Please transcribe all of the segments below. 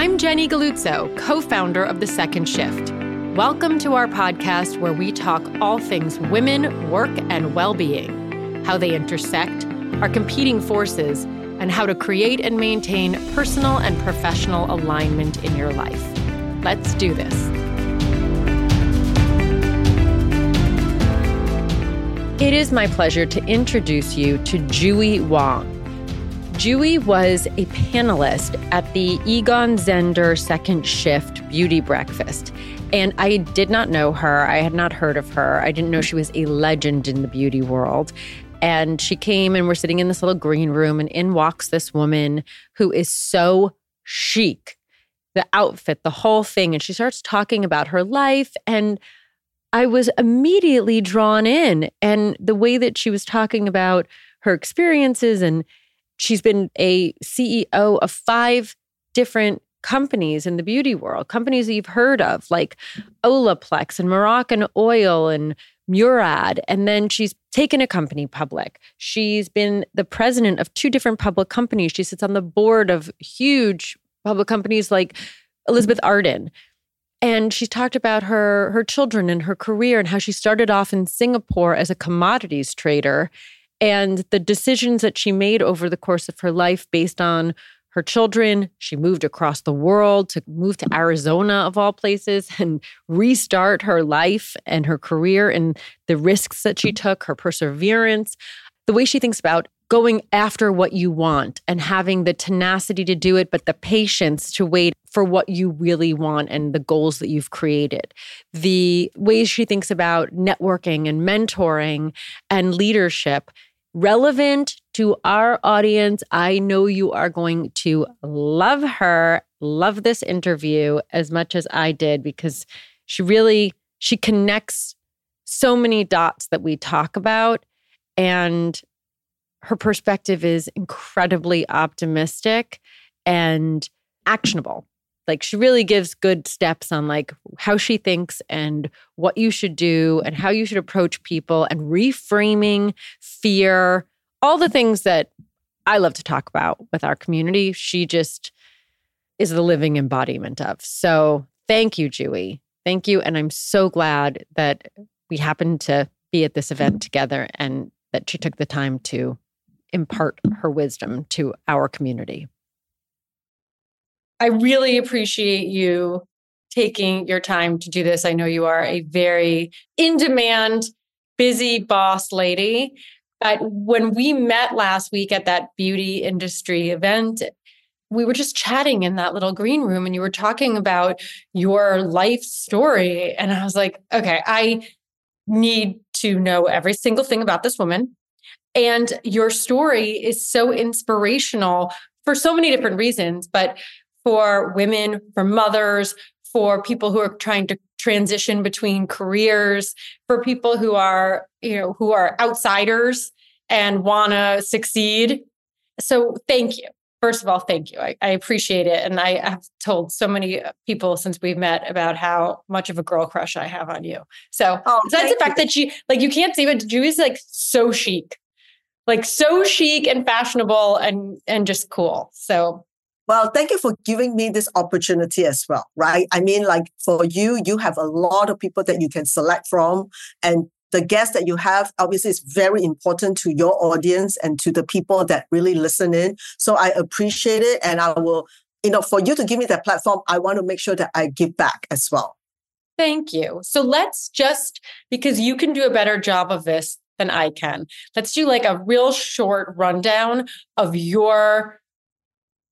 I'm Jenny Galluzzo, co founder of The Second Shift. Welcome to our podcast where we talk all things women, work, and well being, how they intersect, our competing forces, and how to create and maintain personal and professional alignment in your life. Let's do this. It is my pleasure to introduce you to JuE Wong. JuE was a panelist at the Egon Zehnder Second Shift Beauty Breakfast. And I did not know her. I had not heard of her. I didn't know she was a legend in the beauty world. And she came and we're sitting in this little green room, and in walks this woman who is so chic the outfit, the whole thing. And she starts talking about her life. And I was immediately drawn in. And the way that she was talking about her experiences and she's been a CEO of five different companies in the beauty world, companies that you've heard of, like Olaplex and Moroccan Oil and Murad. And then she's taken a company public. She's been the president of two different public companies. She sits on the board of huge public companies like Elizabeth Arden. And she's talked about her her children and her career and how she started off in Singapore as a commodities trader and the decisions that she made over the course of her life based on her children. She moved across the world to move to Arizona, of all places, and restart her life and her career and the risks that she took, her perseverance, the way she thinks about going after what you want and having the tenacity to do it, but the patience to wait for what you really want and the goals that you've created. The ways she thinks about networking and mentoring and leadership relevant to our audience. I know you are going to love her, love this interview as much as I did because she really she connects so many dots that we talk about and her perspective is incredibly optimistic and actionable like she really gives good steps on like how she thinks and what you should do and how you should approach people and reframing fear all the things that i love to talk about with our community she just is the living embodiment of so thank you JuE. thank you and i'm so glad that we happened to be at this event together and that she took the time to impart her wisdom to our community I really appreciate you taking your time to do this. I know you are a very in demand, busy boss lady. But when we met last week at that beauty industry event, we were just chatting in that little green room and you were talking about your life story. And I was like, okay, I need to know every single thing about this woman. And your story is so inspirational for so many different reasons. But for women, for mothers, for people who are trying to transition between careers, for people who are, you know, who are outsiders and want to succeed. So thank you. First of all, thank you. I, I, appreciate it. And I have told so many uh, people since we've met about how much of a girl crush I have on you. So oh, besides the fact you. that she like you can't see but JuE's like so chic. Like so chic and fashionable and and just cool. So well, thank you for giving me this opportunity as well, right? I mean, like for you, you have a lot of people that you can select from. And the guests that you have obviously is very important to your audience and to the people that really listen in. So I appreciate it. And I will, you know, for you to give me that platform, I want to make sure that I give back as well. Thank you. So let's just, because you can do a better job of this than I can, let's do like a real short rundown of your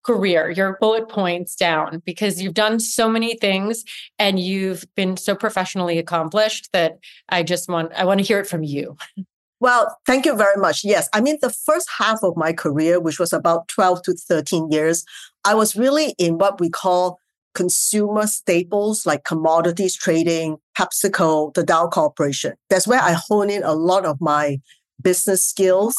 career, your bullet points down because you've done so many things and you've been so professionally accomplished that I just want I want to hear it from you. Well, thank you very much. Yes. I mean, the first half of my career, which was about 12 to 13 years, I was really in what we call consumer staples like commodities trading, PepsiCo, the Dial Corporation. That's where I hone in a lot of my business skills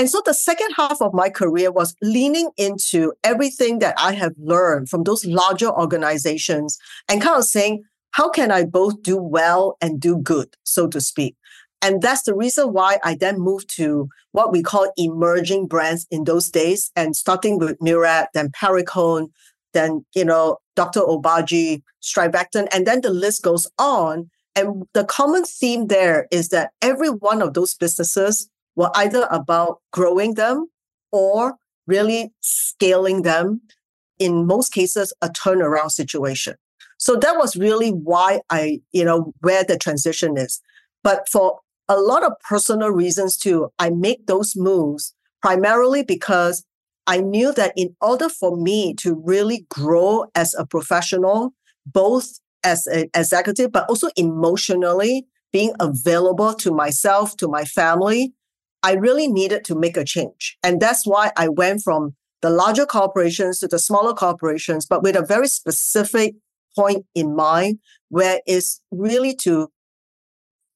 and so the second half of my career was leaning into everything that I have learned from those larger organizations and kind of saying, how can I both do well and do good, so to speak? And that's the reason why I then moved to what we call emerging brands in those days and starting with Murad, then Perricone, then, you know, Dr. Obagi, Strivectin, and then the list goes on. And the common theme there is that every one of those businesses were either about growing them or really scaling them. In most cases, a turnaround situation. So that was really why I, you know, where the transition is. But for a lot of personal reasons too, I make those moves primarily because I knew that in order for me to really grow as a professional, both as an executive, but also emotionally being available to myself, to my family, I really needed to make a change. And that's why I went from the larger corporations to the smaller corporations, but with a very specific point in mind, where it's really to,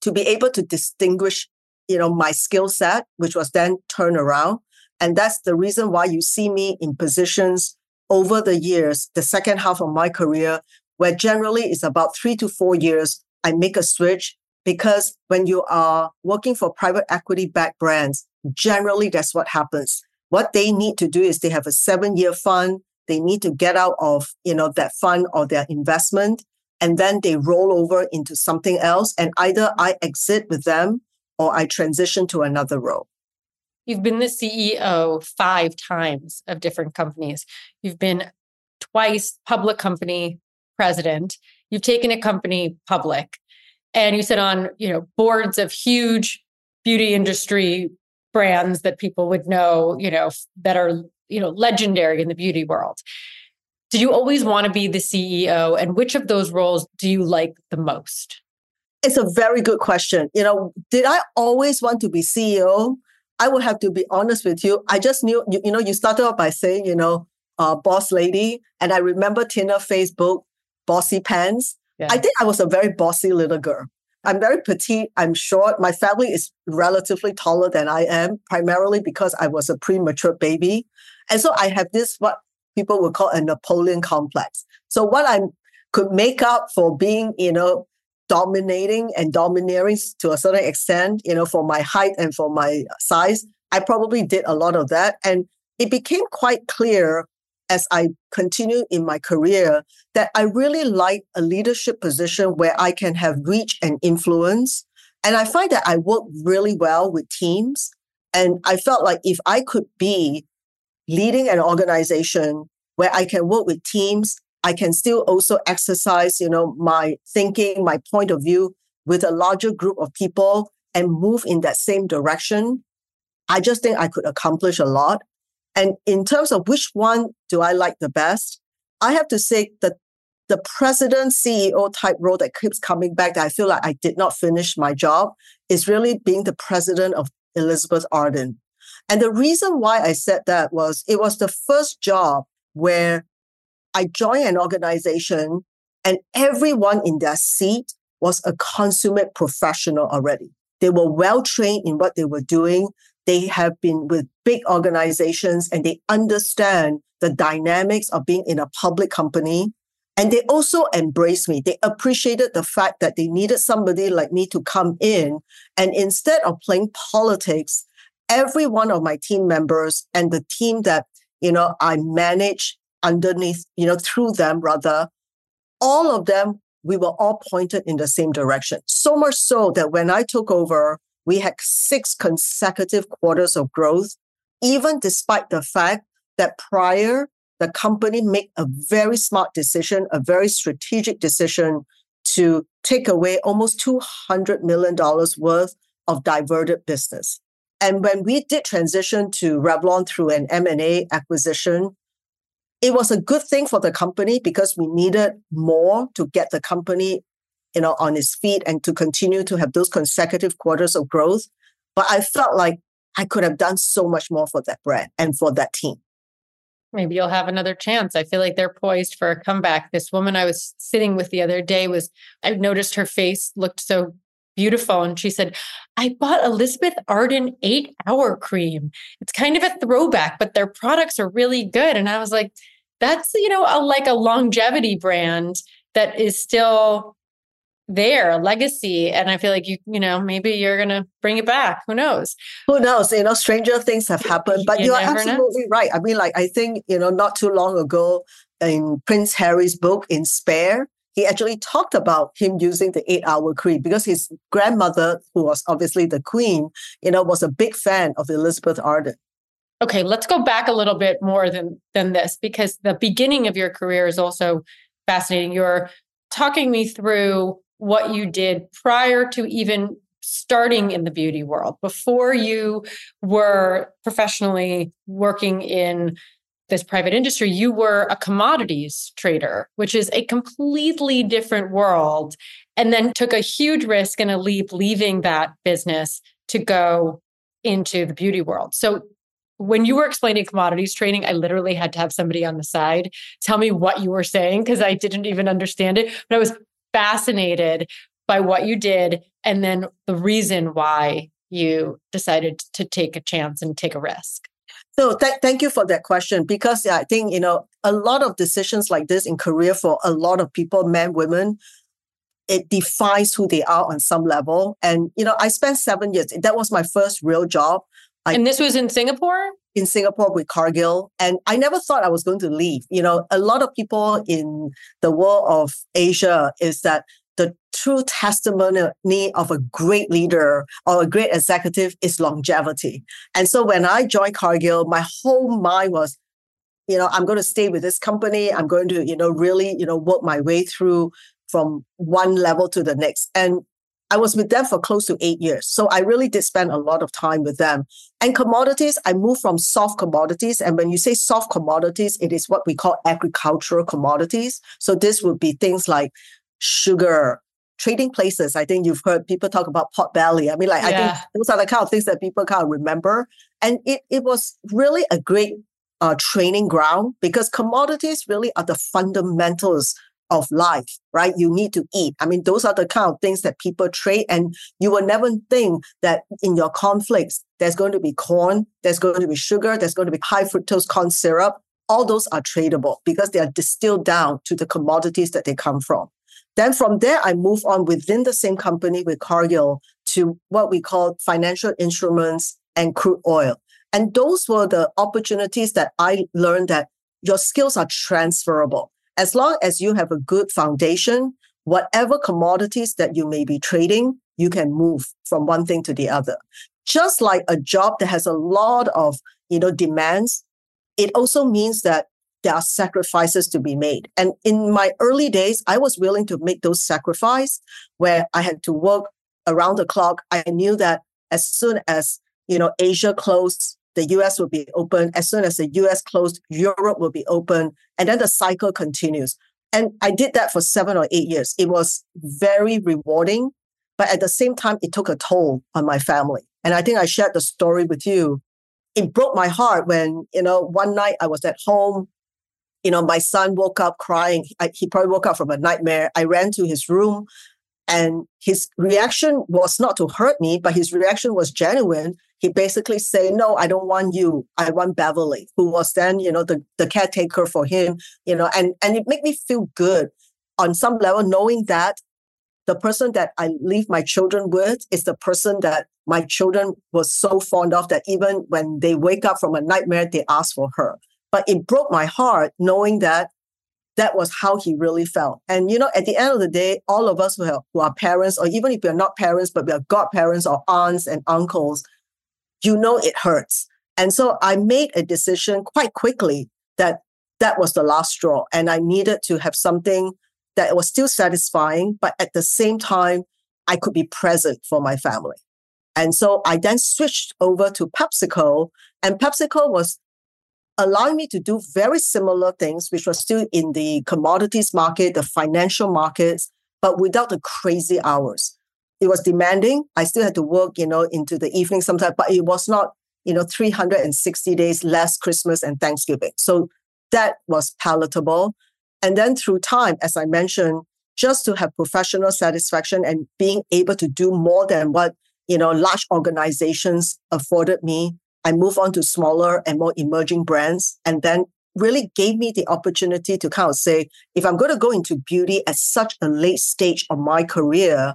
to be able to distinguish, you know, my skill set, which was then turned around. And that's the reason why you see me in positions over the years, the second half of my career, where generally it's about three to four years, I make a switch because when you are working for private equity backed brands, generally that's what happens. What they need to do is they have a seven year fund. They need to get out of, you know, that fund or their investment. And then they roll over into something else. And either I exit with them or I transition to another role. You've been the CEO five times of different companies. You've been twice public company president. You've taken a company public and you sit on, you know, boards of huge beauty industry brands that people would know, you know, that are, you know, legendary in the beauty world. Did you always want to be the CEO and which of those roles do you like the most? It's a very good question. You know, did I always want to be CEO? I would have to be honest with you. I just knew, you, you know, you started off by saying, you know, uh, boss lady. And I remember Tina Fey's book, Bossy Pants. Yeah. I think I was a very bossy little girl. I'm very petite. I'm short. My family is relatively taller than I am, primarily because I was a premature baby. And so I have this, what people would call a Napoleon complex. So what I could make up for being, you know, dominating and domineering to a certain extent, you know, for my height and for my size, I probably did a lot of that. And it became quite clear as I continue in my career that I really like a leadership position where I can have reach and influence. And I find that I work really well with teams. And I felt like if I could be leading an organization where I can work with teams, I can still also exercise, you know, my thinking, my point of view with a larger group of people and move in that same direction. I just think I could accomplish a lot. And in terms of which one do I like the best, I have to say that the president CEO type role that keeps coming back that I feel like I did not finish my job is really being the president of Elizabeth Arden. And the reason why I said that was it was the first job where I joined an organization and everyone in their seat was a consummate professional already. They were well trained in what they were doing. They have been with big organizations and they understand the dynamics of being in a public company. And they also embraced me. They appreciated the fact that they needed somebody like me to come in. And instead of playing politics, every one of my team members and the team that, you know, I manage underneath, you know, through them rather, all of them, we were all pointed in the same direction. So much so that when I took over, we had six consecutive quarters of growth, even despite the fact that prior, the company made a very smart decision, a very strategic decision to take away almost $200 million worth of diverted business. And when we did transition to Revlon through an M&A acquisition, it was a good thing for the company because we needed more to get the company you know, on its feet and to continue to have those consecutive quarters of growth. But I felt like I could have done so much more for that brand and for that team. Maybe you'll have another chance. I feel like they're poised for a comeback. This woman I was sitting with the other day was, I noticed her face looked so beautiful. And she said, I bought Elizabeth Arden eight hour cream. It's kind of a throwback, but their products are really good. And I was like, that's, you know, a, like a longevity brand that is still there, a legacy. And I feel like you, you know, maybe you're to bring it back. Who knows? Who knows? You know, stranger things have happened, but you, you are absolutely right. I mean, like, I think, you know, not too long ago, in Prince Harry's book in Spare, he actually talked about him using the eight hour cream because his grandmother, who was obviously the queen, you know, was a big fan of Elizabeth Arden. Okay, let's go back a little bit more than than this because the beginning of your career is also fascinating. You're talking me through what you did prior to even starting in the beauty world, before you were professionally working in this private industry, you were a commodities trader, which is a completely different world, and then took a huge risk and a leap leaving that business to go into the beauty world. So when you were explaining commodities trading, I literally had to have somebody on the side tell me what you were saying because I didn't even understand it. But I was fascinated by what you did and then the reason why you decided to take a chance and take a risk. So th- thank you for that question because I think you know a lot of decisions like this in career for a lot of people, men, women, it defines who they are on some level. And you know, I spent seven years. That was my first real job. I, and this was in Singapore? In Singapore with Cargill. And I never thought I was going to leave. You know, a lot of people in the world of Asia is that the true testimony of a great leader or a great executive is longevity. And so when I joined Cargill, my whole mind was, you know, I'm going to stay with this company. I'm going to, you know, really, you know, work my way through from one level to the next. And I was with them for close to eight years. So I really did spend a lot of time with them. And commodities, I moved from soft commodities. And when you say soft commodities, it is what we call agricultural commodities. So this would be things like sugar, trading places. I think you've heard people talk about pot belly. I mean, like, yeah. I think those are the kind of things that people kind of remember. And it, it was really a great uh, training ground because commodities really are the fundamentals of life, right? You need to eat. I mean, those are the kind of things that people trade. And you will never think that in your cornflakes, there's going to be corn, there's going to be sugar, there's going to be high fructose corn syrup. All those are tradable because they are distilled down to the commodities that they come from. Then from there, I move on within the same company with Cargill to what we call financial instruments and crude oil. And those were the opportunities that I learned that your skills are transferable. As long as you have a good foundation, whatever commodities that you may be trading, you can move from one thing to the other. Just like a job that has a lot of, you know, demands, it also means that there are sacrifices to be made. And in my early days, I was willing to make those sacrifices where I had to work around the clock. I knew that as soon as, you know, Asia closed, the US will be open. As soon as the US closed, Europe will be open. And then the cycle continues. And I did that for seven or eight years. It was very rewarding, but at the same time, it took a toll on my family. And I think I shared the story with you. It broke my heart when, you know, one night I was at home. You know, my son woke up crying. I, he probably woke up from a nightmare. I ran to his room and his reaction was not to hurt me, but his reaction was genuine he basically say, no, I don't want you. I want Beverly, who was then, you know, the, the caretaker for him, you know, and, and it made me feel good on some level, knowing that the person that I leave my children with is the person that my children were so fond of that even when they wake up from a nightmare, they ask for her. But it broke my heart knowing that that was how he really felt. And, you know, at the end of the day, all of us who, have, who are parents, or even if we're not parents, but we are godparents or aunts and uncles, you know it hurts. And so I made a decision quite quickly that that was the last straw. And I needed to have something that was still satisfying, but at the same time, I could be present for my family. And so I then switched over to PepsiCo, and PepsiCo was allowing me to do very similar things, which was still in the commodities market, the financial markets, but without the crazy hours it was demanding. I still had to work, you know, into the evening sometimes, but it was not, you know, 360 days less Christmas and Thanksgiving. So that was palatable. And then through time, as I mentioned, just to have professional satisfaction and being able to do more than what, you know, large organizations afforded me, I moved on to smaller and more emerging brands. And then really gave me the opportunity to kind of say, if I'm going to go into beauty at such a late stage of my career,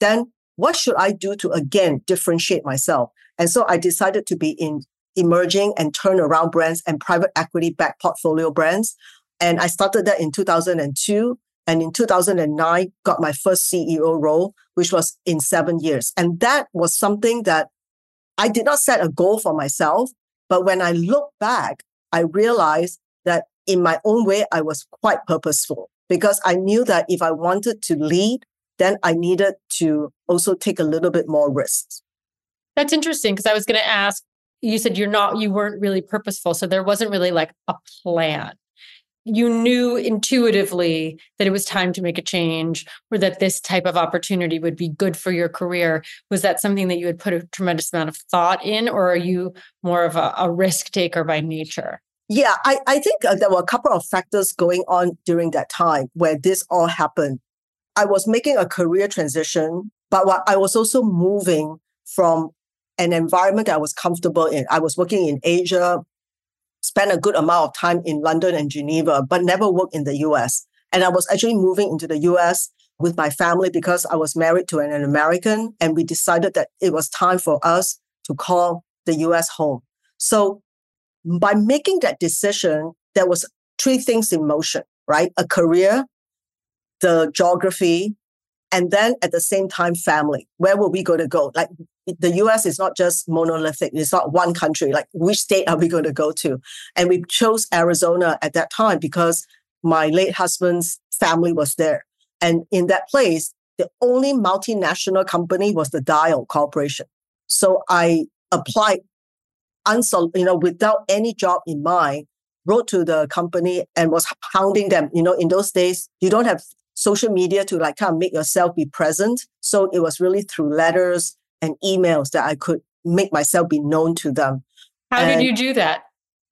then what should I do to again differentiate myself? And so I decided to be in emerging and turnaround brands and private equity backed portfolio brands. And I started that in 2002. And in 2009, got my first CEO role, which was in seven years. And that was something that I did not set a goal for myself. But when I look back, I realized that in my own way, I was quite purposeful because I knew that if I wanted to lead, then I needed to also take a little bit more risks. That's interesting because I was going to ask you said you're not you weren't really purposeful so there wasn't really like a plan. You knew intuitively that it was time to make a change or that this type of opportunity would be good for your career. Was that something that you had put a tremendous amount of thought in or are you more of a, a risk taker by nature? Yeah i, I think uh, there were a couple of factors going on during that time where this all happened i was making a career transition but i was also moving from an environment that I was comfortable in. I was working in Asia, spent a good amount of time in London and Geneva, but never worked in the US. And I was actually moving into the US with my family because I was married to an, an American. And we decided that it was time for us to call the US home. So by making that decision, there was three things in motion, right? A career, the geography, and then at the same time, family. Where were we going to go? Like the US is not just monolithic. It's not one country. Like which state are we going to go to? And we chose Arizona at that time because my late husband's family was there. And in that place, the only multinational company was the Dial Corporation. So I applied unsol- you know, without any job in mind, wrote to the company and was hounding them. You know, in those days, you don't have social media to like kind of make yourself be present. So it was really through letters and emails that I could make myself be known to them. How and did you do that?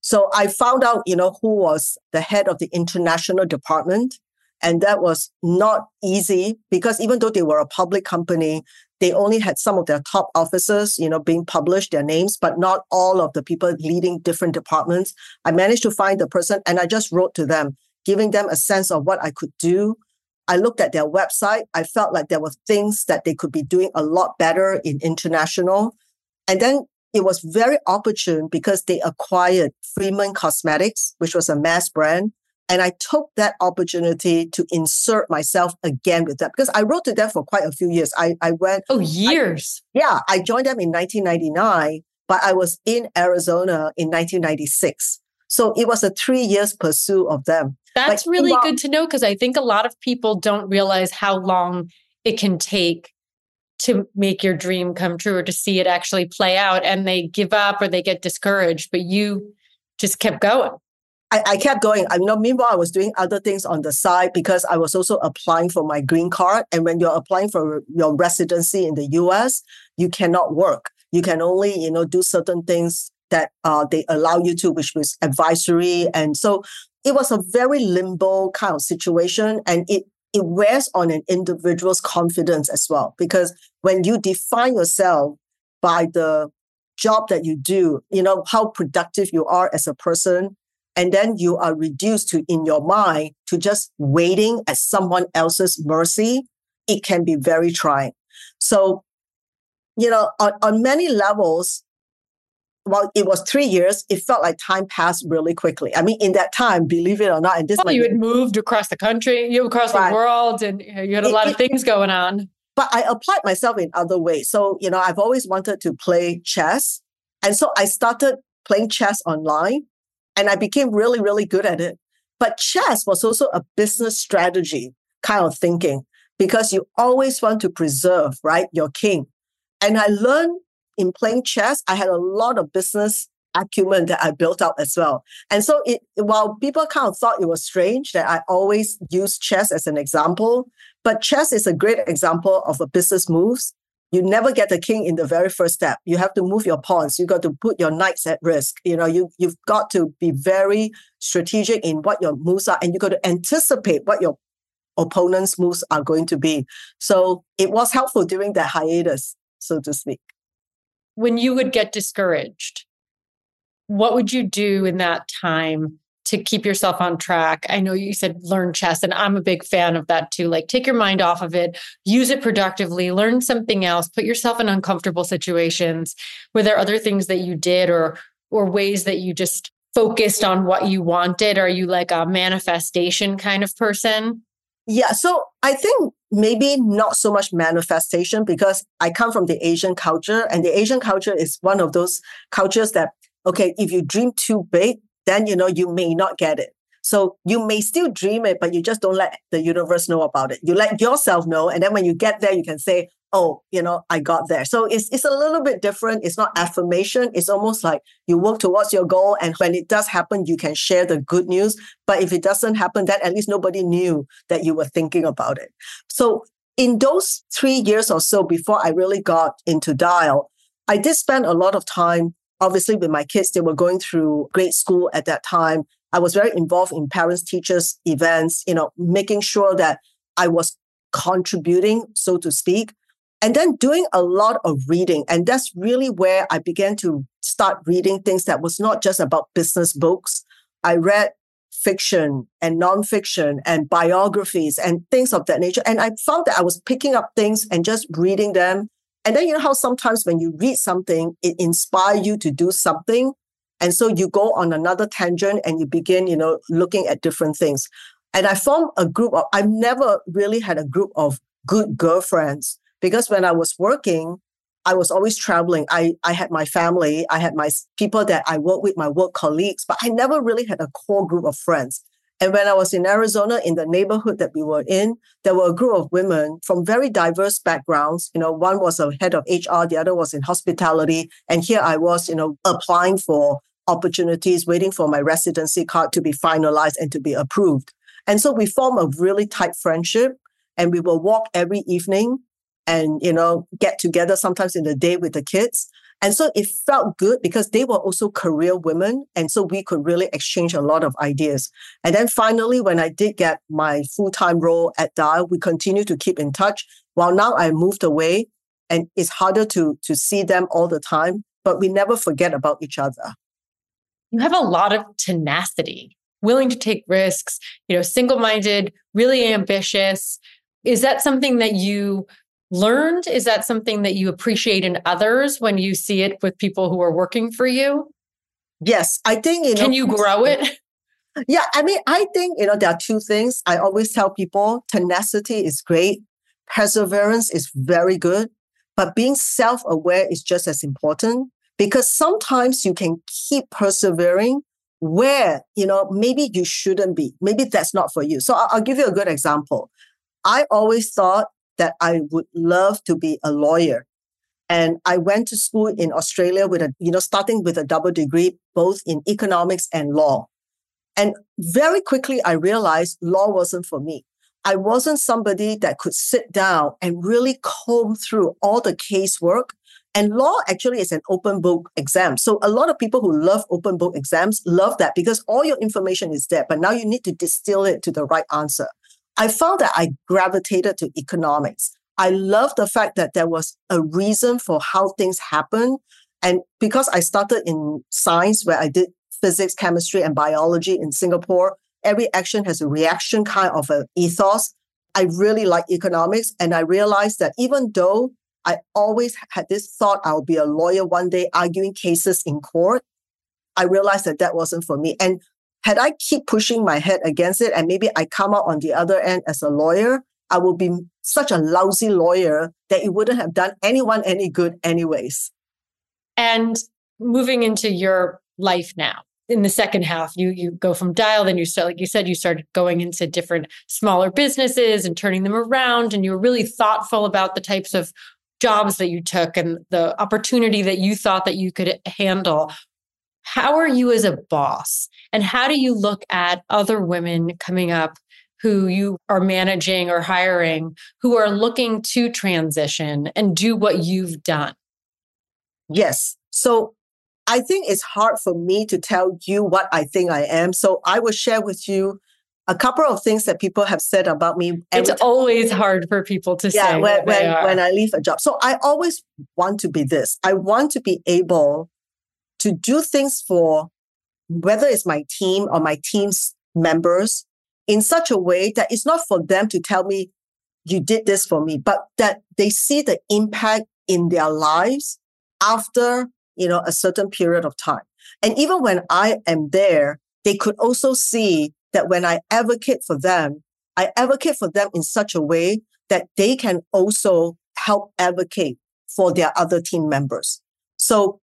So I found out, you know, who was the head of the international department. And that was not easy because even though they were a public company, they only had some of their top officers, you know, being published, their names, but not all of the people leading different departments. I managed to find the person and I just wrote to them, giving them a sense of what I could do, I looked at their website. I felt like there were things that they could be doing a lot better in international. And then it was very opportune because they acquired Freeman Cosmetics, which was a mass brand. And I took that opportunity to insert myself again with them because I wrote to them for quite a few years. I, I went. Oh, years. I, yeah. I joined them in 1999, but I was in Arizona in 1996. So it was a three years pursuit of them. That's like, really good to know because I think a lot of people don't realize how long it can take to make your dream come true or to see it actually play out and they give up or they get discouraged, but you just kept going. I, I kept going. I you know, meanwhile, I was doing other things on the side because I was also applying for my green card. And when you're applying for your residency in the US, you cannot work. You can only, you know, do certain things that uh, they allow you to, which was advisory. And so it was a very limbo kind of situation. And it, it wears on an individual's confidence as well. Because when you define yourself by the job that you do, you know, how productive you are as a person, and then you are reduced to in your mind to just waiting at someone else's mercy, it can be very trying. So, you know, on, on many levels, well, it was three years. It felt like time passed really quickly. I mean, in that time, believe it or not, and this well, you had moved across the country, you across right. the world, and you had a it, lot of it, things going on. But I applied myself in other ways. So, you know, I've always wanted to play chess. And so I started playing chess online and I became really, really good at it. But chess was also a business strategy kind of thinking because you always want to preserve, right, your king. And I learned in playing chess, I had a lot of business acumen that I built up as well. And so it while people kind of thought it was strange that I always use chess as an example, but chess is a great example of a business moves. You never get the king in the very first step. You have to move your pawns. You got to put your knights at risk. You know, you you've got to be very strategic in what your moves are, and you got to anticipate what your opponent's moves are going to be. So it was helpful during that hiatus, so to speak when you would get discouraged, what would you do in that time to keep yourself on track? I know you said learn chess, and I'm a big fan of that too. Like, take your mind off of it, use it productively, learn something else, put yourself in uncomfortable situations. Were there other things that you did or or ways that you just focused on what you wanted? Are you like a manifestation kind of person? Yeah. So I think maybe not so much manifestation because I come from the Asian culture and the Asian culture is one of those cultures that, okay, if you dream too big, then, you know, you may not get it. So you may still dream it, but you just don't let the universe know about it. You let yourself know. And then when you get there, you can say, oh, you know, I got there. So it's, it's a little bit different. It's not affirmation. It's almost like you work towards your goal. And when it does happen, you can share the good news. But if it doesn't happen, that at least nobody knew that you were thinking about it. So in those three years or so before I really got into Dial, I did spend a lot of time, obviously, with my kids. They were going through grade school at that time. I was very involved in parents teachers events, you know, making sure that I was contributing, so to speak, and then doing a lot of reading. And that's really where I began to start reading things that was not just about business books. I read fiction and nonfiction and biographies and things of that nature. And I found that I was picking up things and just reading them. And then you know how sometimes when you read something, it inspires you to do something. And so you go on another tangent and you begin, you know, looking at different things. And I formed a group of, I've never really had a group of good girlfriends because when I was working, I was always traveling. I, I had my family, I had my people that I work with, my work colleagues, but I never really had a core group of friends. And when I was in Arizona, in the neighborhood that we were in, there were a group of women from very diverse backgrounds. You know, one was a head of HR, the other was in hospitality. And here I was, you know, applying for opportunities, waiting for my residency card to be finalized and to be approved. And so we formed a really tight friendship and we will walk every evening and, you know, get together sometimes in the day with the kids. And so it felt good because they were also career women. And so we could really exchange a lot of ideas. And then finally, when I did get my full time role at Dial, we continue to keep in touch. While now I moved away and it's harder to, to see them all the time, but we never forget about each other. You have a lot of tenacity, willing to take risks, you know, single minded, really ambitious. Is that something that you learned? Is that something that you appreciate in others when you see it with people who are working for you? Yes, I think you know, Can you grow it? Yeah, I mean, I think you know there are two things. I always tell people tenacity is great, perseverance is very good, but being self-aware is just as important because sometimes you can keep persevering where you know maybe you shouldn't be. Maybe that's not for you. So I'll, I'll give you a good example. I always thought that I would love to be a lawyer. And I went to school in Australia with a, you know, starting with a double degree, both in economics and law. And very quickly, I realized law wasn't for me. I wasn't somebody that could sit down and really comb through all the casework. And law actually is an open book exam. So a lot of people who love open book exams love that because all your information is there, but now you need to distill it to the right answer. I found that I gravitated to economics. I love the fact that there was a reason for how things happen. And because I started in science where I did physics, chemistry, and biology in Singapore, every action has a reaction kind of an ethos. I really like economics. And I realized that even though I always had this thought I'll be a lawyer one day arguing cases in court, I realized that that wasn't for me. And had I keep pushing my head against it and maybe I come out on the other end as a lawyer, I would be such a lousy lawyer that it wouldn't have done anyone any good anyways. And moving into your life now, in the second half, you you go from dial, then you start, like you said, you started going into different smaller businesses and turning them around, and you were really thoughtful about the types of jobs that you took and the opportunity that you thought that you could handle how are you as a boss and how do you look at other women coming up who you are managing or hiring who are looking to transition and do what you've done yes so i think it's hard for me to tell you what i think i am so i will share with you a couple of things that people have said about me. It's always hard for people to yeah, say. When, when, when I leave a job. So I always want to be this. I want to be able to do things for whether it's my team or my team's members in such a way that it's not for them to tell me, you did this for me, but that they see the impact in their lives after, you know, a certain period of time. And even when I am there, they could also see that when I advocate for them, I advocate for them in such a way that they can also help advocate for their other team members. So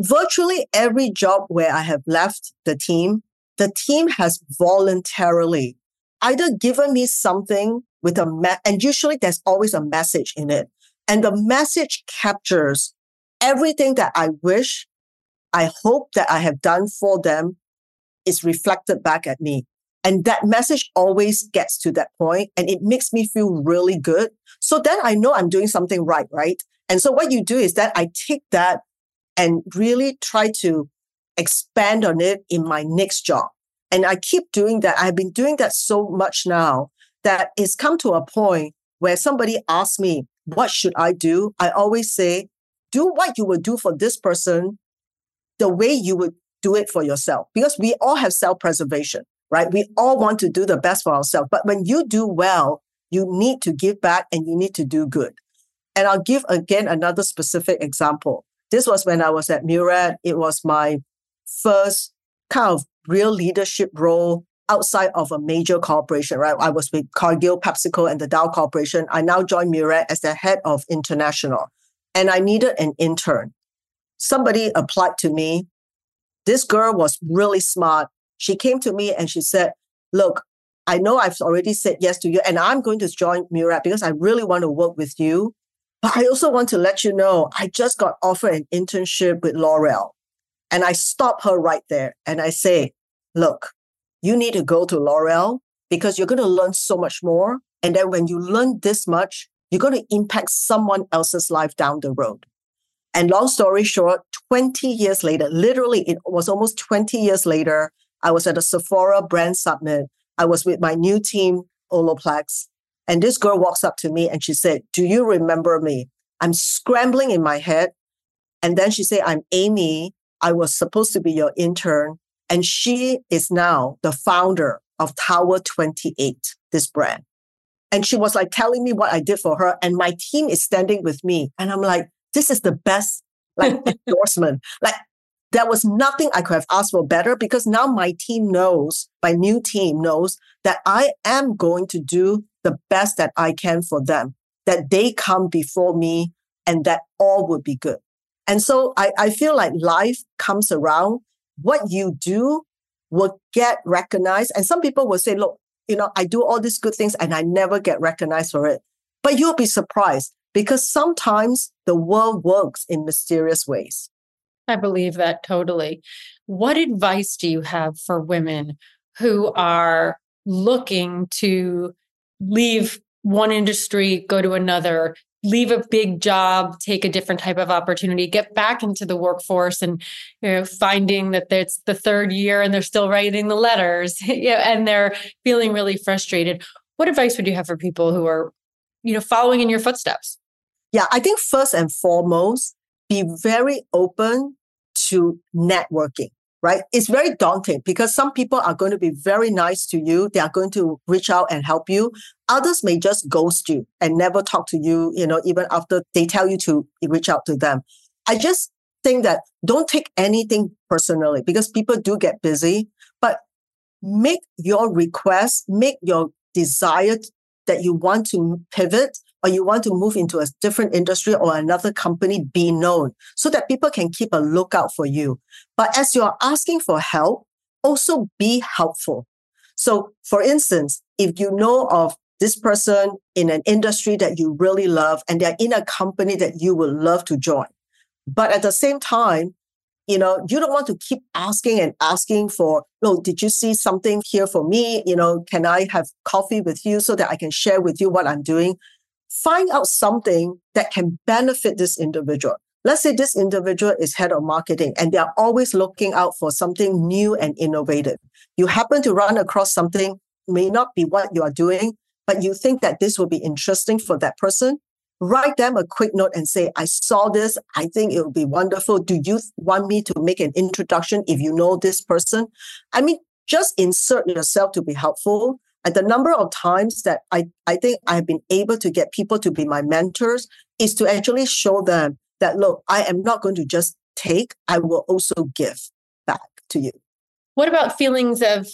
virtually every job where I have left the team, the team has voluntarily either given me something with a, me- and usually there's always a message in it. And the message captures everything that I wish, I hope that I have done for them is reflected back at me. And that message always gets to that point and it makes me feel really good. So then I know I'm doing something right, right? And so what you do is that I take that and really try to expand on it in my next job. And I keep doing that. I've been doing that so much now that it's come to a point where somebody asks me, what should I do? I always say, do what you would do for this person the way you would do it for yourself. Because we all have self preservation, right? We all want to do the best for ourselves. But when you do well, you need to give back and you need to do good. And I'll give again another specific example. This was when I was at Murad. It was my first kind of real leadership role outside of a major corporation, right? I was with Cargill, PepsiCo, and the Dial Corporation. I now joined Murad as the head of international, and I needed an intern. Somebody applied to me. This girl was really smart. She came to me and she said, Look, I know I've already said yes to you, and I'm going to join Murad because I really want to work with you. But I also want to let you know I just got offered an internship with L'Oreal. And I stop her right there and I say, look, you need to go to L'Oreal because you're going to learn so much more. And then when you learn this much, you're going to impact someone else's life down the road. And long story short, 20 years later, literally, it was almost 20 years later, I was at a Sephora brand summit. I was with my new team, Olaplex. And this girl walks up to me and she said, Do you remember me? I'm scrambling in my head. And then she said, I'm Amy. I was supposed to be your intern. And she is now the founder of Tower 28, this brand. And she was like telling me what I did for her. And my team is standing with me. And I'm like, this is the best like endorsement. Like there was nothing I could have asked for better because now my team knows, my new team knows that I am going to do the best that I can for them, that they come before me and that all would be good. And so I, I feel like life comes around. What you do will get recognized. And some people will say, look, you know, I do all these good things and I never get recognized for it. But you'll be surprised because sometimes the world works in mysterious ways. I believe that totally. What advice do you have for women who are looking to leave one industry, go to another, leave a big job, take a different type of opportunity, get back into the workforce and you know finding that it's the third year and they're still writing the letters you know, and they're feeling really frustrated. What advice would you have for people who are you know following in your footsteps? Yeah, I think first and foremost, be very open to networking right? It's very daunting because some people are going to be very nice to you. They are going to reach out and help you. Others may just ghost you and never talk to you, you know, even after they tell you to reach out to them. I just think that don't take anything personally because people do get busy, but make your request, make your desire that you want to pivot or you want to move into a different industry or another company be known so that people can keep a lookout for you. But as you're asking for help, also be helpful. So for instance, if you know of this person in an industry that you really love and they're in a company that you would love to join, but at the same time, you know, you don't want to keep asking and asking for, no, did you see something here for me? You know, can I have coffee with you so that I can share with you what I'm doing? Find out something that can benefit this individual. Let's say this individual is head of marketing and they are always looking out for something new and innovative. You happen to run across something, may not be what you are doing, but you think that this will be interesting for that person. Write them a quick note and say, I saw this. I think it would be wonderful. Do you want me to make an introduction if you know this person? I mean, just insert yourself to be helpful and the number of times that I, I think I've been able to get people to be my mentors is to actually show them that, look, I am not going to just take, I will also give. Back to you. What about feelings of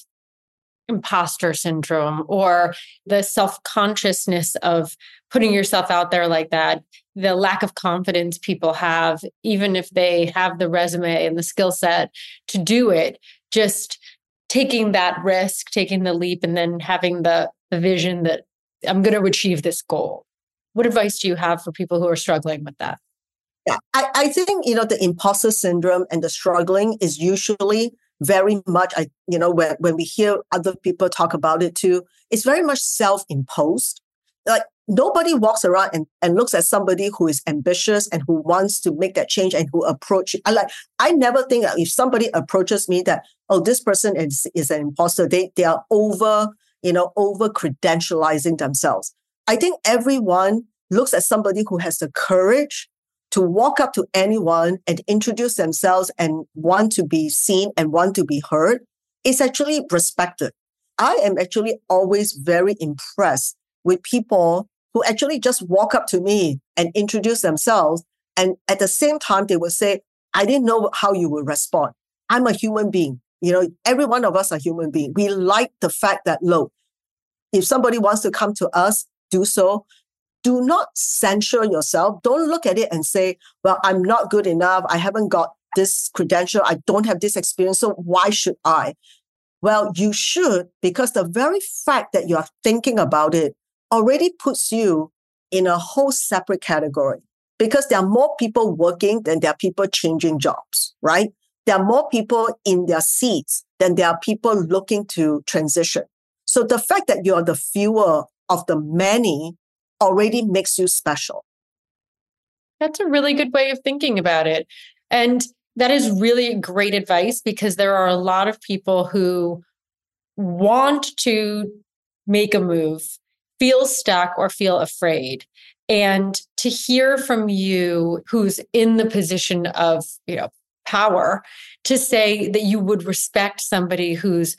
imposter syndrome or the self consciousness of putting yourself out there like that, the lack of confidence people have, even if they have the resume and the skill set to do it, just taking that risk, taking the leap, and then having the, the vision that I'm going to achieve this goal. What advice do you have for people who are struggling with that? Yeah, I, I think, you know, the imposter syndrome and the struggling is usually very much I you know when when we hear other people talk about it too, it's very much self-imposed. Like nobody walks around and, and looks at somebody who is ambitious and who wants to make that change and who approach I like I never think that if somebody approaches me that, oh, this person is, is an imposter, they they are over, you know, over credentializing themselves. I think everyone looks at somebody who has the courage to walk up to anyone and introduce themselves and want to be seen and want to be heard is actually respected. I am actually always very impressed with people who actually just walk up to me and introduce themselves. And at the same time, they will say, I didn't know how you would respond. I'm a human being. You know, every one of us are human being. We like the fact that, look, if somebody wants to come to us, do so do not censure yourself. Don't look at it and say, well, I'm not good enough. I haven't got this credential. I don't have this experience. So why should I? Well, you should, because the very fact that you are thinking about it already puts you in a whole separate category because there are more people working than there are people changing jobs, right? There are more people in their seats than there are people looking to transition. So the fact that you are the fewer of the many already makes you special. That's a really good way of thinking about it. And that is really great advice because there are a lot of people who want to make a move, feel stuck, or feel afraid. And to hear from you, who's in the position of, you know, power, to say that you would respect somebody who's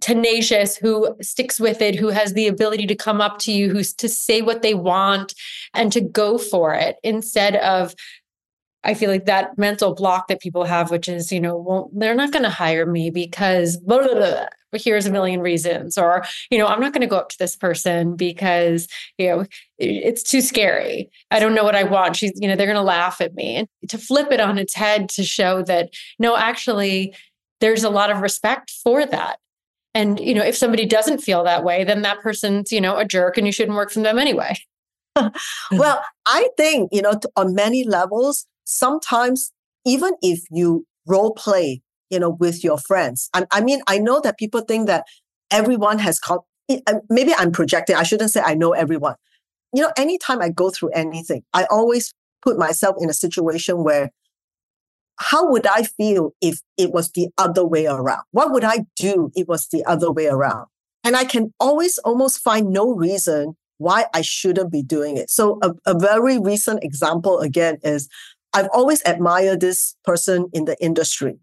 tenacious, who sticks with it, who has the ability to come up to you, who's to say what they want and to go for it instead of I feel like that mental block that people have, which is, you know, well, they're not going to hire me because blah, blah, blah, here's a million reasons. Or, you know, I'm not going to go up to this person because, you know, it's too scary. I don't know what I want. She's, you know, they're going to laugh at me. And to flip it on its head to show that, no, actually, there's a lot of respect for that. And, you know, if somebody doesn't feel that way, then that person's, you know, a jerk and you shouldn't work for them anyway. well, I think, you know, on many levels, sometimes even if you role play, you know, with your friends, I, I mean, I know that people think that everyone has, com- eh, maybe I'm projecting. I shouldn't say I know everyone. You know, anytime I go through anything, I always put myself in a situation where how would I feel if it was the other way around? What would I do if it was the other way around? And I can always almost find no reason why I shouldn't be doing it. So a, a very recent example again is I've always admired this person in the industry.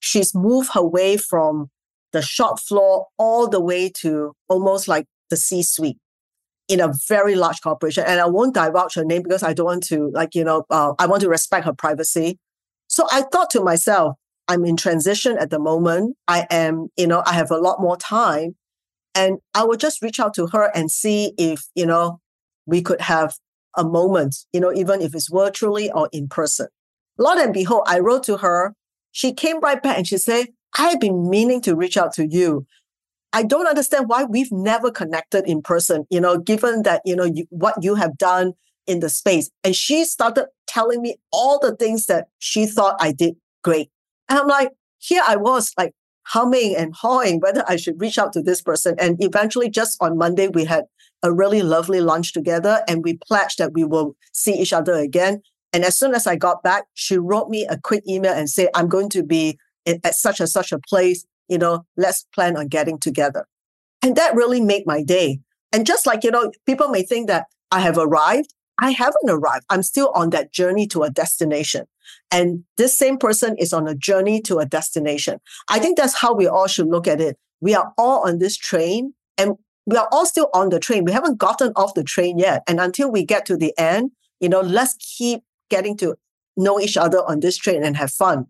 She's moved her way from the shop floor all the way to almost like the C suite in a very large corporation. And I won't divulge her name because I don't want to, like, you know, uh, I want to respect her privacy. So I thought to myself, I'm in transition at the moment. I am, you know, I have a lot more time. And I would just reach out to her and see if, you know, we could have a moment, you know, even if it's virtually or in person. Lord and behold, I wrote to her. She came right back and she said, I've been meaning to reach out to you. I don't understand why we've never connected in person, you know, given that, you know, you, what you have done in the space. And she started telling me all the things that she thought I did great. And I'm like, here I was like humming and hawing whether I should reach out to this person. And eventually, just on Monday, we had a really lovely lunch together and we pledged that we will see each other again. And as soon as I got back, she wrote me a quick email and said, I'm going to be at such and such a place. You know, let's plan on getting together. And that really made my day. And just like, you know, people may think that I have arrived. I haven't arrived. I'm still on that journey to a destination. And this same person is on a journey to a destination. I think that's how we all should look at it. We are all on this train and we are all still on the train. We haven't gotten off the train yet. And until we get to the end, you know, let's keep getting to know each other on this train and have fun.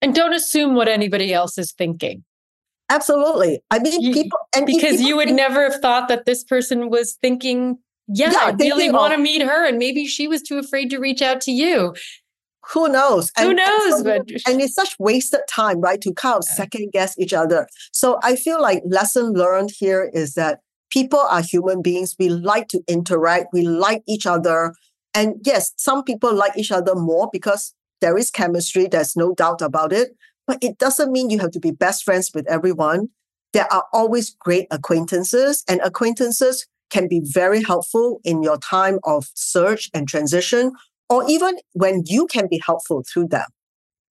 And don't assume what anybody else is thinking. Absolutely. I mean, people, and because people you would think, never have thought that this person was thinking, yeah, yeah I really want to meet her. And maybe she was too afraid to reach out to you. Who knows? Who knows? And, but and it's such wasted time, right? To kind of second guess each other. So I feel like lesson learned here is that people are human beings. We like to interact. We like each other. And yes, some people like each other more because there is chemistry. There's no doubt about it. But it doesn't mean you have to be best friends with everyone. There are always great acquaintances, and acquaintances can be very helpful in your time of search and transition, or even when you can be helpful through them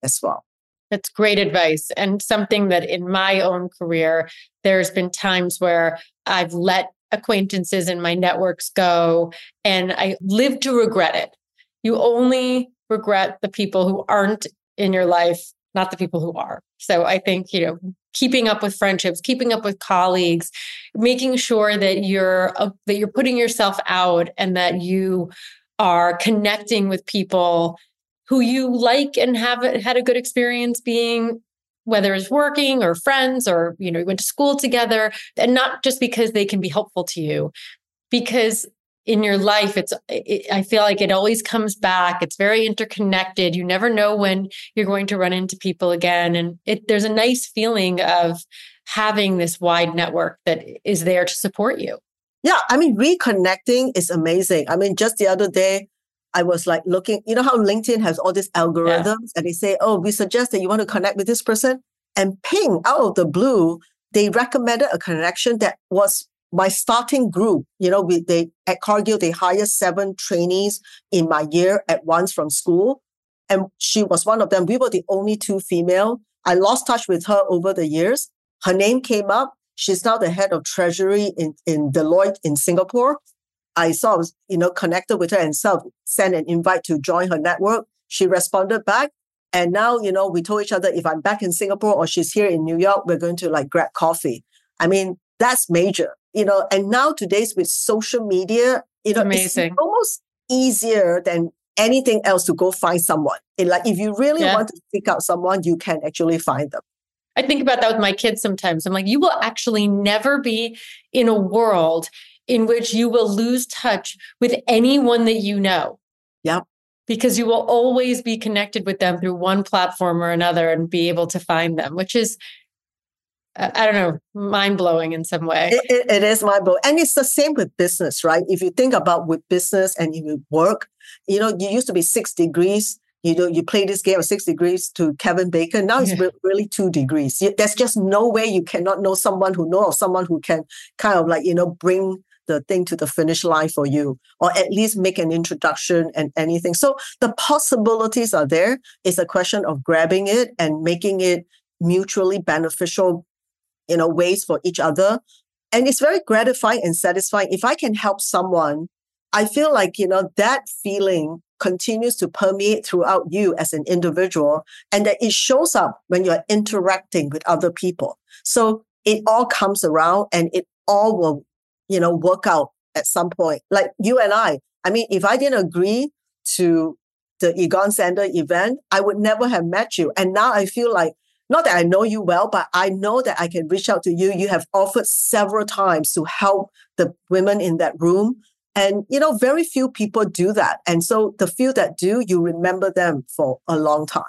as well. That's great advice. And something that in my own career, there's been times where I've let acquaintances in my networks go and I live to regret it. You only regret the people who aren't in your life, not the people who are. So I think, you know, keeping up with friendships, keeping up with colleagues, making sure that you're uh, that you're putting yourself out and that you are connecting with people who you like and have had a good experience being whether it's working or friends or you know you went to school together and not just because they can be helpful to you. Because in your life it's it, i feel like it always comes back. It's very interconnected. You never know when you're going to run into people again. And it, there's a nice feeling of having this wide network that is there to support you yeah i mean reconnecting is amazing i mean just the other day I was like looking, you know how LinkedIn has all these algorithms yeah. and they say, oh, we suggest that you want to connect with this person. And ping out of the blue, they recommended a connection that was my starting group. You know, we, they at Cargill, they hired seven trainees in my year at once from school. And she was one of them. We were the only two female. I lost touch with her over the years. Her name came up. She's now the head of treasury in, in Deloitte in Singapore. I sort of, you know, connected with her and self sent an invite to join her network. She responded back. And now, you know, we told each other if I'm back in Singapore or she's here in New York, we're going to like grab coffee. I mean, that's major, you know, and now today's with social media, you know, Amazing. it's almost easier than anything else to go find someone. And like if you really yeah. want to seek out someone, you can actually find them. I think about that with my kids sometimes. I'm like, you will actually never be in a world in which you will lose touch with anyone that you know. Yep. Because you will always be connected with them through one platform or another and be able to find them, which is, I don't know, mind blowing in some way. It, it, it is mind blowing. And it's the same with business, right? If you think about with business and if you work, you know, you used to be six degrees you know, you play this game of six degrees to Kevin Bacon. Now it's yeah. really two degrees. There's just no way you cannot know someone who knows someone who can kind of like, you know, bring the thing to the finish line for you, or at least make an introduction and anything. So the possibilities are there. It's a question of grabbing it and making it mutually beneficial, you know, ways for each other. And it's very gratifying and satisfying. If I can help someone, I feel like, you know, that feeling continues to permeate throughout you as an individual and that it shows up when you're interacting with other people. So it all comes around and it all will you know, work out at some point. Like you and I. I mean, if I didn't agree to the Egon Zehnder event, I would never have met you. And now I feel like not that I know you well, but I know that I can reach out to you. You have offered several times to help the women in that room. And, you know, very few people do that. And so the few that do, you remember them for a long time.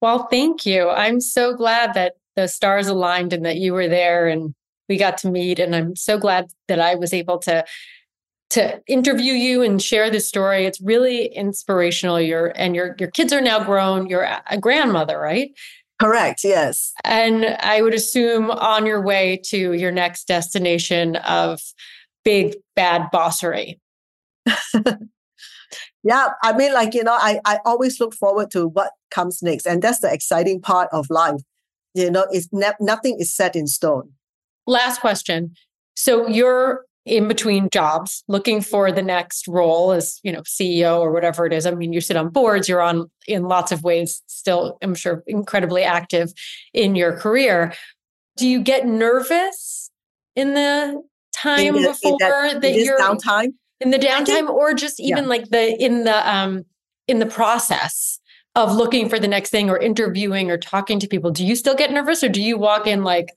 Well, thank you. I'm so glad that the stars aligned and that you were there and we got to meet. And i'm so glad that i was able to to interview you and share this story. It's really inspirational. You're and your your kids are now grown. You're a grandmother right? Correct. Yes. And i would assume on your way to your next destination of big bad bossery. Yeah i mean like you know i i always look forward to what comes next and that's the exciting part of life. You know it's ne- nothing is set in stone. Last question. So you're in between jobs looking for the next role as you know ceo or whatever it is. I mean you sit on boards you're on in lots of ways still i'm sure incredibly active in your career. Do you get nervous in the time in the, before that, that you're downtime in the downtime think, or just even yeah. like the in the um in the process of looking for the next thing or interviewing or talking to people, do you still get nervous or do you walk in like,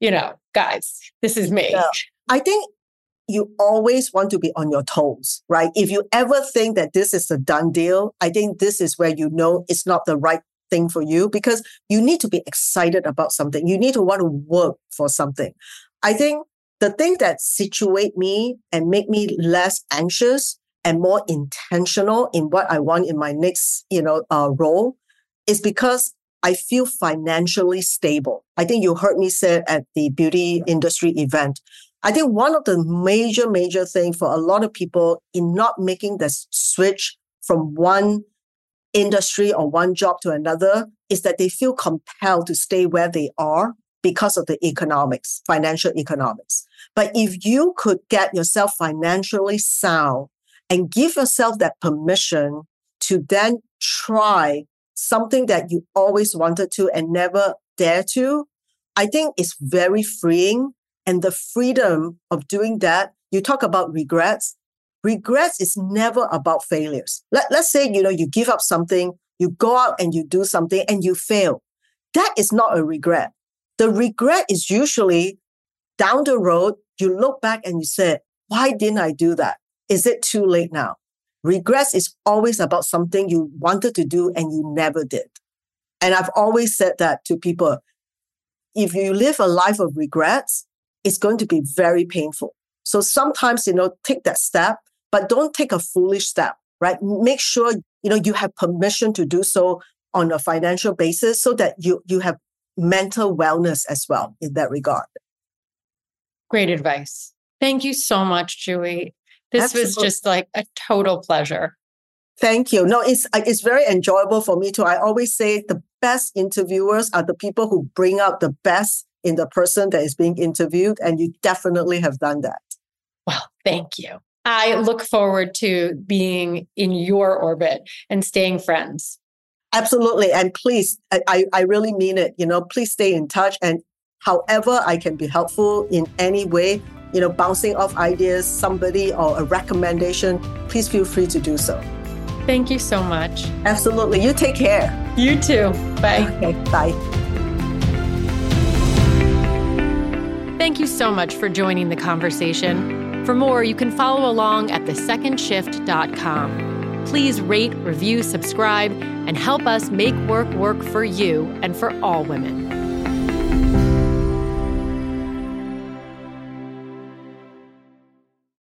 you know, guys, this is me? Yeah. I think you always want to be on your toes, right? If you ever think that this is a done deal, I think this is where you know it's not the right thing for you because you need to be excited about something. You need to want to work for something. I think the thing that situate me and make me less anxious and more intentional in what I want in my next, you know, uh, role is because I feel financially stable. I think you heard me say at the beauty industry event. I think one of the major, major thing for a lot of people in not making the switch from one industry or one job to another is that they feel compelled to stay where they are because of the economics, financial economics. But if you could get yourself financially sound and give yourself that permission to then try something that you always wanted to and never dare to, I think it's very freeing. And the freedom of doing that, you talk about regrets. Regrets is never about failures. Let, let's say, you know, you give up something, you go out and you do something and you fail. That is not a regret. The regret is usually down the road, you look back and you say, why didn't I do that? Is it too late now? Regrets is always about something you wanted to do and you never did. And I've always said that to people. If you live a life of regrets, it's going to be very painful. So sometimes, you know, take that step, but don't take a foolish step, right? Make sure, you know, you have permission to do so on a financial basis so that you, you have mental wellness as well in that regard. Great advice. Thank you so much, JuE. This Absolutely. was just like a total pleasure. Thank you. No, it's uh, it's very enjoyable for me too. I always say the best interviewers are the people who bring out the best in the person that is being interviewed, and you definitely have done that. Well, thank you. I look forward to being in your orbit and staying friends. Absolutely. And please, I, I really mean it. You know, please stay in touch. And however I can be helpful in any way, you know, bouncing off ideas, somebody or a recommendation, please feel free to do so. Thank you so much. Absolutely. You take care. You too. Bye. Okay, bye. Thank you so much for joining the conversation. For more, you can follow along at thesecondshift.com. Please rate, review, subscribe, and help us make work work for you and for all women.